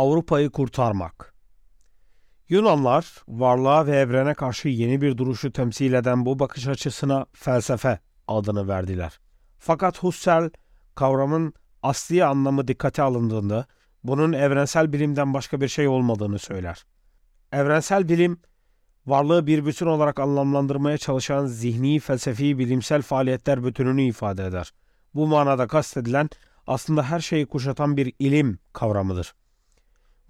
Avrupa'yı kurtarmak. Yunanlar varlığa ve evrene karşı yeni bir duruşu temsil eden bu bakış açısına felsefe adını verdiler. Fakat Husserl kavramın asli anlamı dikkate alındığında bunun evrensel bilimden başka bir şey olmadığını söyler. Evrensel bilim varlığı bir bütün olarak anlamlandırmaya çalışan zihni, felsefi, bilimsel faaliyetler bütününü ifade eder. Bu manada kastedilen aslında her şeyi kuşatan bir ilim kavramıdır.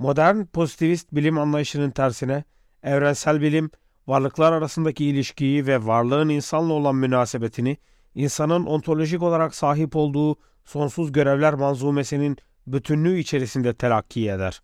Modern pozitivist bilim anlayışının tersine evrensel bilim varlıklar arasındaki ilişkiyi ve varlığın insanla olan münasebetini insanın ontolojik olarak sahip olduğu sonsuz görevler manzumesinin bütünlüğü içerisinde telakki eder.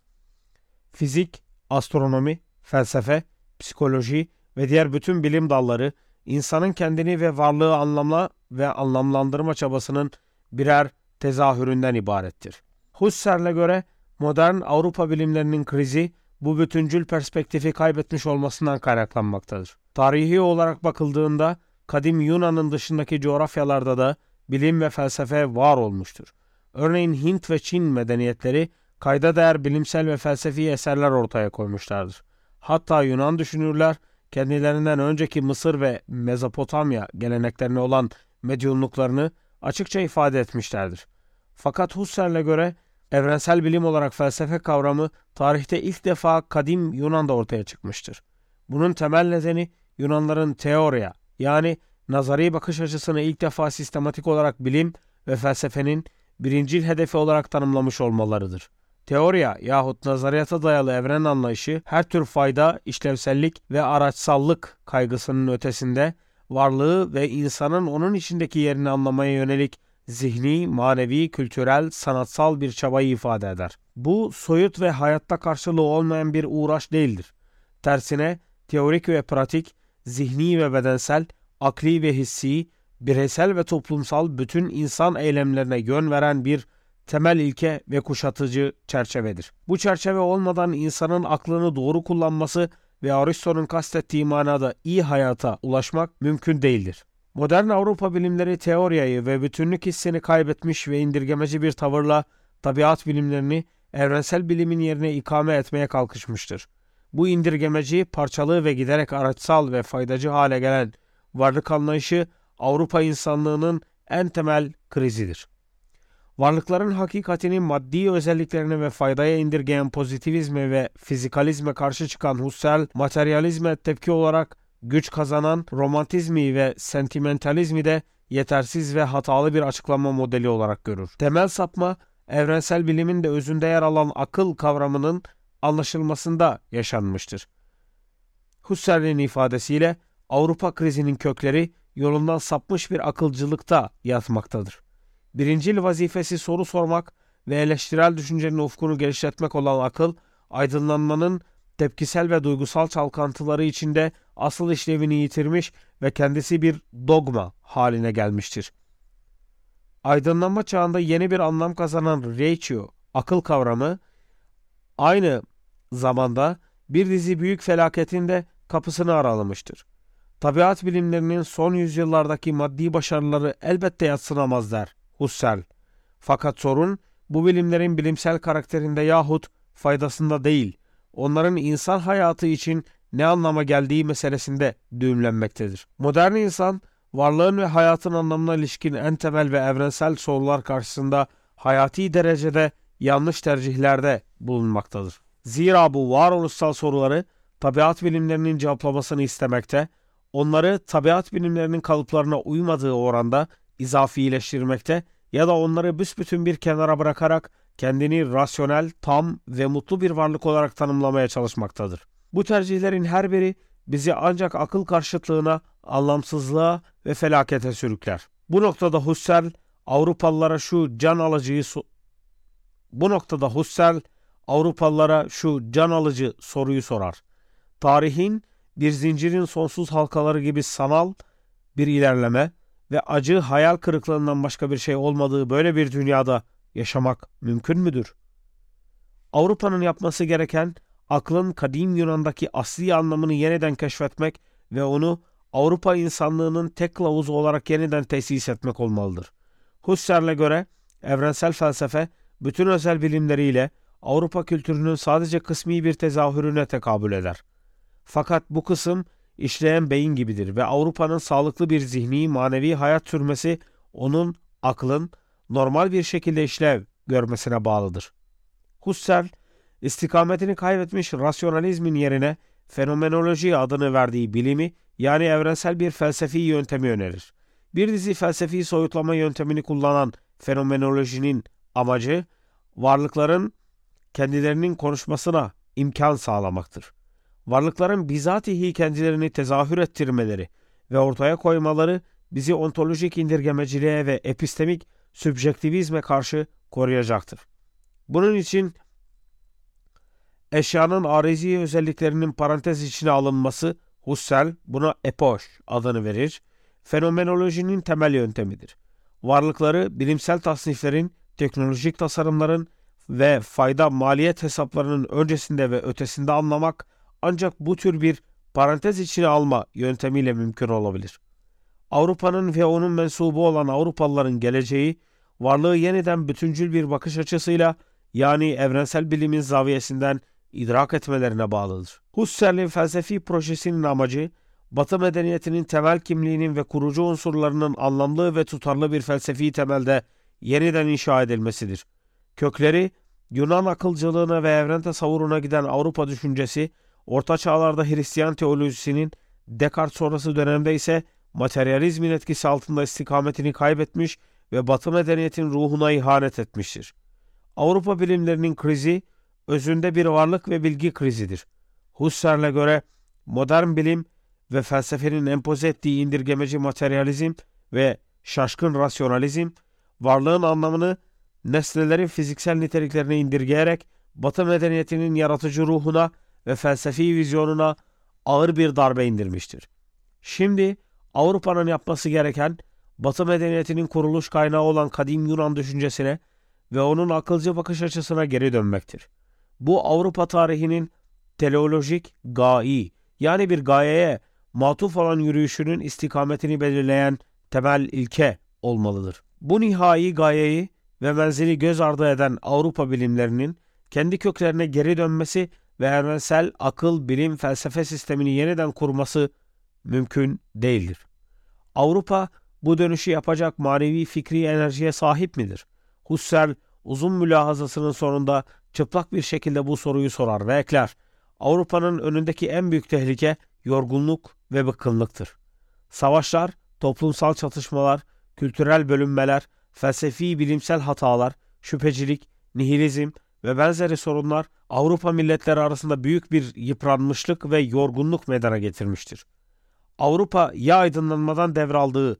Fizik, astronomi, felsefe, psikoloji ve diğer bütün bilim dalları insanın kendini ve varlığı anlamla ve anlamlandırma çabasının birer tezahüründen ibarettir. Husserl'e göre modern Avrupa bilimlerinin krizi bu bütüncül perspektifi kaybetmiş olmasından kaynaklanmaktadır. Tarihi olarak bakıldığında kadim Yunan'ın dışındaki coğrafyalarda da bilim ve felsefe var olmuştur. Örneğin Hint ve Çin medeniyetleri kayda değer bilimsel ve felsefi eserler ortaya koymuşlardır. Hatta Yunan düşünürler kendilerinden önceki Mısır ve Mezopotamya geleneklerine olan medyumluklarını açıkça ifade etmişlerdir. Fakat Husserl'e göre evrensel bilim olarak felsefe kavramı tarihte ilk defa kadim Yunan'da ortaya çıkmıştır. Bunun temel nedeni Yunanların teoriya yani nazari bakış açısını ilk defa sistematik olarak bilim ve felsefenin birincil hedefi olarak tanımlamış olmalarıdır. Teoriya yahut nazariyata dayalı evren anlayışı her tür fayda, işlevsellik ve araçsallık kaygısının ötesinde varlığı ve insanın onun içindeki yerini anlamaya yönelik zihni, manevi, kültürel, sanatsal bir çabayı ifade eder. Bu soyut ve hayatta karşılığı olmayan bir uğraş değildir. Tersine teorik ve pratik, zihni ve bedensel, akli ve hissi, bireysel ve toplumsal bütün insan eylemlerine yön veren bir temel ilke ve kuşatıcı çerçevedir. Bu çerçeve olmadan insanın aklını doğru kullanması ve Aristo'nun kastettiği manada iyi hayata ulaşmak mümkün değildir. Modern Avrupa bilimleri teoriyayı ve bütünlük hissini kaybetmiş ve indirgemeci bir tavırla tabiat bilimlerini evrensel bilimin yerine ikame etmeye kalkışmıştır. Bu indirgemeci, parçalı ve giderek araçsal ve faydacı hale gelen varlık anlayışı Avrupa insanlığının en temel krizidir. Varlıkların hakikatinin maddi özelliklerini ve faydaya indirgeyen pozitivizme ve fizikalizme karşı çıkan Husserl, materyalizme tepki olarak güç kazanan romantizmi ve sentimentalizmi de yetersiz ve hatalı bir açıklama modeli olarak görür. Temel sapma, evrensel bilimin de özünde yer alan akıl kavramının anlaşılmasında yaşanmıştır. Husserl'in ifadesiyle Avrupa krizinin kökleri yolundan sapmış bir akılcılıkta yatmaktadır. Birincil vazifesi soru sormak ve eleştirel düşüncenin ufkunu genişletmek olan akıl, aydınlanmanın tepkisel ve duygusal çalkantıları içinde asıl işlevini yitirmiş ve kendisi bir dogma haline gelmiştir. Aydınlanma çağında yeni bir anlam kazanan ratio, akıl kavramı, aynı zamanda bir dizi büyük felaketin de kapısını aralamıştır. Tabiat bilimlerinin son yüzyıllardaki maddi başarıları elbette yatsınamaz der Husserl. Fakat sorun bu bilimlerin bilimsel karakterinde yahut faydasında değil, onların insan hayatı için ne anlama geldiği meselesinde düğümlenmektedir. Modern insan, varlığın ve hayatın anlamına ilişkin en temel ve evrensel sorular karşısında hayati derecede yanlış tercihlerde bulunmaktadır. Zira bu varoluşsal soruları tabiat bilimlerinin cevaplamasını istemekte, onları tabiat bilimlerinin kalıplarına uymadığı oranda izafileştirmekte ya da onları büsbütün bir kenara bırakarak kendini rasyonel, tam ve mutlu bir varlık olarak tanımlamaya çalışmaktadır. Bu tercihlerin her biri bizi ancak akıl karşıtlığına, anlamsızlığa ve felakete sürükler. Bu noktada Husserl Avrupalılara şu can alıcıyı bu noktada Husserl Avrupalılara şu can alıcı soruyu sorar. Tarihin bir zincirin sonsuz halkaları gibi sanal bir ilerleme ve acı hayal kırıklığından başka bir şey olmadığı böyle bir dünyada yaşamak mümkün müdür? Avrupa'nın yapması gereken aklın kadim Yunan'daki asli anlamını yeniden keşfetmek ve onu Avrupa insanlığının tek kılavuzu olarak yeniden tesis etmek olmalıdır. Husserl'e göre evrensel felsefe bütün özel bilimleriyle Avrupa kültürünün sadece kısmi bir tezahürüne tekabül eder. Fakat bu kısım işleyen beyin gibidir ve Avrupa'nın sağlıklı bir zihni, manevi hayat sürmesi onun aklın normal bir şekilde işlev görmesine bağlıdır. Husserl, istikametini kaybetmiş rasyonalizmin yerine fenomenoloji adını verdiği bilimi yani evrensel bir felsefi yöntemi önerir. Bir dizi felsefi soyutlama yöntemini kullanan fenomenolojinin amacı varlıkların kendilerinin konuşmasına imkan sağlamaktır. Varlıkların bizatihi kendilerini tezahür ettirmeleri ve ortaya koymaları bizi ontolojik indirgemeciliğe ve epistemik sübjektivizme karşı koruyacaktır. Bunun için eşyanın arizi özelliklerinin parantez içine alınması Husserl buna epoş adını verir. Fenomenolojinin temel yöntemidir. Varlıkları bilimsel tasniflerin, teknolojik tasarımların ve fayda maliyet hesaplarının öncesinde ve ötesinde anlamak ancak bu tür bir parantez içine alma yöntemiyle mümkün olabilir. Avrupa'nın ve onun mensubu olan Avrupalıların geleceği, varlığı yeniden bütüncül bir bakış açısıyla yani evrensel bilimin zaviyesinden idrak etmelerine bağlıdır. Husserl'in felsefi projesinin amacı, Batı medeniyetinin temel kimliğinin ve kurucu unsurlarının anlamlı ve tutarlı bir felsefi temelde yeniden inşa edilmesidir. Kökleri, Yunan akılcılığına ve evren tasavvuruna giden Avrupa düşüncesi, Orta Çağlarda Hristiyan teolojisinin, Descartes sonrası dönemde ise materyalizmin etkisi altında istikametini kaybetmiş ve Batı medeniyetinin ruhuna ihanet etmiştir. Avrupa bilimlerinin krizi, özünde bir varlık ve bilgi krizidir. Husserl'e göre modern bilim ve felsefenin empoze ettiği indirgemeci materyalizm ve şaşkın rasyonalizm, varlığın anlamını nesnelerin fiziksel niteliklerine indirgeyerek Batı medeniyetinin yaratıcı ruhuna ve felsefi vizyonuna ağır bir darbe indirmiştir. Şimdi Avrupa'nın yapması gereken Batı medeniyetinin kuruluş kaynağı olan kadim Yunan düşüncesine ve onun akılcı bakış açısına geri dönmektir. Bu Avrupa tarihinin teleolojik gai yani bir gayeye matuf olan yürüyüşünün istikametini belirleyen temel ilke olmalıdır. Bu nihai gayeyi ve menzili göz ardı eden Avrupa bilimlerinin kendi köklerine geri dönmesi ve evrensel akıl, bilim, felsefe sistemini yeniden kurması mümkün değildir. Avrupa bu dönüşü yapacak manevi fikri enerjiye sahip midir? Husserl uzun mülahazasının sonunda çıplak bir şekilde bu soruyu sorar ve ekler. Avrupa'nın önündeki en büyük tehlike yorgunluk ve bıkkınlıktır. Savaşlar, toplumsal çatışmalar, kültürel bölünmeler, felsefi bilimsel hatalar, şüphecilik, nihilizm ve benzeri sorunlar Avrupa milletleri arasında büyük bir yıpranmışlık ve yorgunluk meydana getirmiştir. Avrupa ya aydınlanmadan devraldığı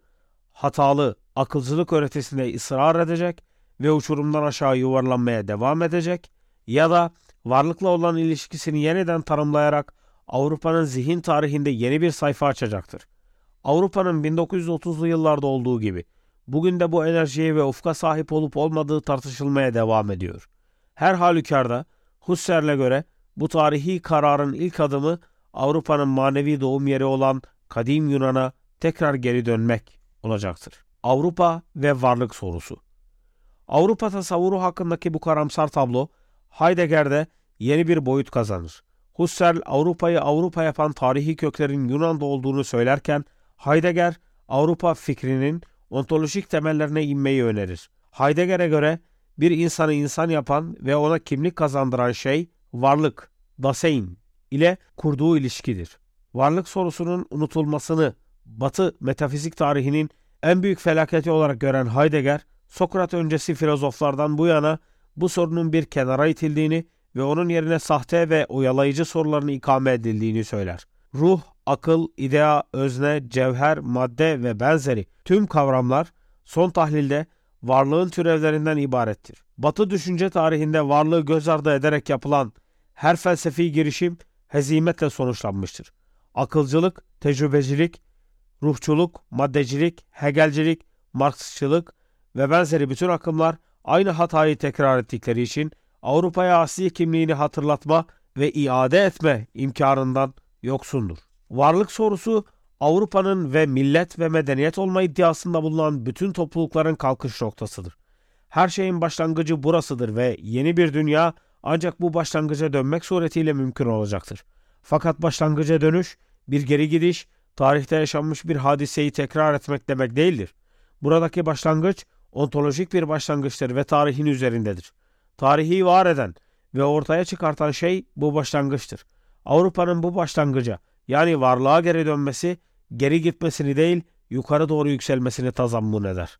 hatalı akılcılık öğretisinde ısrar edecek ve uçurumdan aşağı yuvarlanmaya devam edecek ya da varlıkla olan ilişkisini yeniden tanımlayarak Avrupa'nın zihin tarihinde yeni bir sayfa açacaktır. Avrupa'nın 1930'lu yıllarda olduğu gibi bugün de bu enerjiye ve ufka sahip olup olmadığı tartışılmaya devam ediyor. Her halükarda Husserl'e göre bu tarihi kararın ilk adımı Avrupa'nın manevi doğum yeri olan kadim Yunan'a tekrar geri dönmek olacaktır. Avrupa ve varlık sorusu. Avrupa tasavvuru hakkındaki bu karamsar tablo Heidegger'de yeni bir boyut kazanır. Husserl Avrupa'yı Avrupa yapan tarihi köklerin Yunan'da olduğunu söylerken Heidegger Avrupa fikrinin ontolojik temellerine inmeyi önerir. Heidegger'e göre bir insanı insan yapan ve ona kimlik kazandıran şey varlık, Dasein ile kurduğu ilişkidir. Varlık sorusunun unutulmasını Batı metafizik tarihinin en büyük felaketi olarak gören Heidegger, Sokrat öncesi filozoflardan bu yana bu sorunun bir kenara itildiğini ve onun yerine sahte ve oyalayıcı soruların ikame edildiğini söyler. Ruh, akıl, idea, özne, cevher, madde ve benzeri tüm kavramlar son tahlilde varlığın türevlerinden ibarettir. Batı düşünce tarihinde varlığı göz ardı ederek yapılan her felsefi girişim hezimetle sonuçlanmıştır. Akılcılık, tecrübecilik, ruhçuluk, maddecilik, hegelcilik, Marksçılık ve benzeri bütün akımlar aynı hatayı tekrar ettikleri için Avrupa'ya asli kimliğini hatırlatma ve iade etme imkanından yoksundur. Varlık sorusu Avrupa'nın ve millet ve medeniyet olma iddiasında bulunan bütün toplulukların kalkış noktasıdır. Her şeyin başlangıcı burasıdır ve yeni bir dünya ancak bu başlangıca dönmek suretiyle mümkün olacaktır. Fakat başlangıca dönüş, bir geri gidiş, tarihte yaşanmış bir hadiseyi tekrar etmek demek değildir. Buradaki başlangıç ontolojik bir başlangıçtır ve tarihin üzerindedir. Tarihi var eden ve ortaya çıkartan şey bu başlangıçtır. Avrupa'nın bu başlangıca yani varlığa geri dönmesi, geri gitmesini değil, yukarı doğru yükselmesini tazammun eder.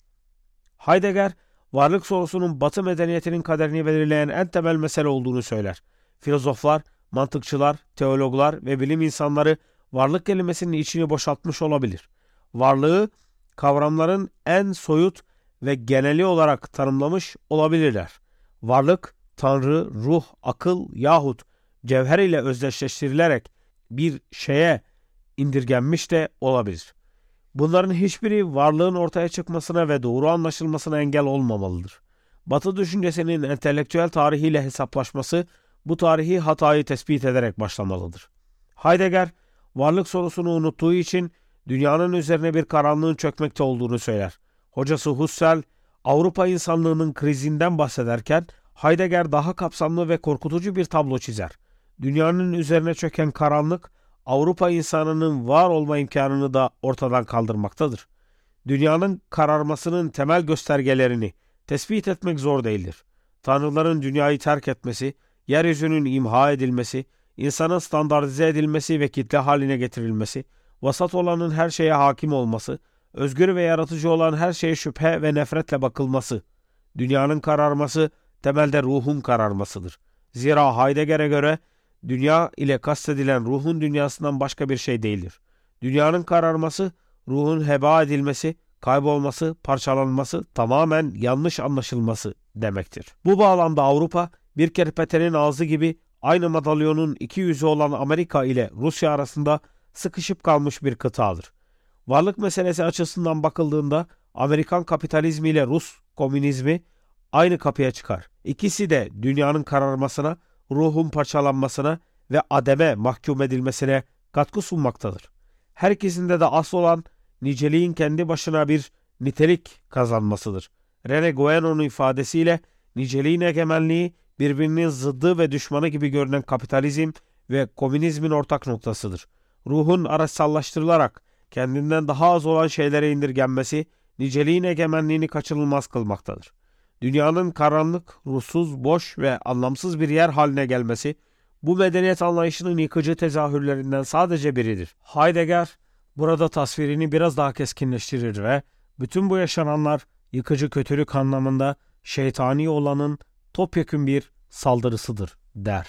Heidegger, varlık sorusunun Batı medeniyetinin kaderini belirleyen en temel mesele olduğunu söyler. Filozoflar, mantıkçılar, teologlar ve bilim insanları varlık kelimesinin içini boşaltmış olabilir. Varlığı kavramların en soyut ve geneli olarak tanımlamış olabilirler. Varlık, tanrı, ruh, akıl yahut cevher ile özdeşleştirilerek bir şeye indirgenmiş de olabilir. Bunların hiçbiri varlığın ortaya çıkmasına ve doğru anlaşılmasına engel olmamalıdır. Batı düşüncesinin entelektüel tarihiyle hesaplaşması bu tarihi hatayı tespit ederek başlamalıdır. Heidegger, varlık sorusunu unuttuğu için dünyanın üzerine bir karanlığın çökmekte olduğunu söyler. Hocası Husserl, Avrupa insanlığının krizinden bahsederken Heidegger daha kapsamlı ve korkutucu bir tablo çizer. Dünyanın üzerine çöken karanlık, Avrupa insanının var olma imkanını da ortadan kaldırmaktadır. Dünyanın kararmasının temel göstergelerini tespit etmek zor değildir. Tanrıların dünyayı terk etmesi, yeryüzünün imha edilmesi, insanın standartize edilmesi ve kitle haline getirilmesi, vasat olanın her şeye hakim olması, özgür ve yaratıcı olan her şeye şüphe ve nefretle bakılması, dünyanın kararması temelde ruhun kararmasıdır. Zira Heidegger'e göre dünya ile kastedilen ruhun dünyasından başka bir şey değildir. Dünyanın kararması, ruhun heba edilmesi, kaybolması, parçalanması, tamamen yanlış anlaşılması demektir. Bu bağlamda Avrupa bir kerpetenin ağzı gibi aynı madalyonun iki yüzü olan Amerika ile Rusya arasında sıkışıp kalmış bir kıtadır. Varlık meselesi açısından bakıldığında Amerikan kapitalizmi ile Rus komünizmi aynı kapıya çıkar. İkisi de dünyanın kararmasına, ruhun parçalanmasına ve ademe mahkum edilmesine katkı sunmaktadır. Her ikisinde de asıl olan niceliğin kendi başına bir nitelik kazanmasıdır. Rene Guénon'un ifadesiyle niceliğin egemenliği birbirinin zıddı ve düşmanı gibi görünen kapitalizm ve komünizmin ortak noktasıdır. Ruhun araçsallaştırılarak kendinden daha az olan şeylere indirgenmesi niceliğin egemenliğini kaçınılmaz kılmaktadır. Dünyanın karanlık, ruhsuz, boş ve anlamsız bir yer haline gelmesi bu medeniyet anlayışının yıkıcı tezahürlerinden sadece biridir. Heidegger burada tasvirini biraz daha keskinleştirir ve bütün bu yaşananlar yıkıcı kötülük anlamında şeytani olanın topyekün bir saldırısıdır der.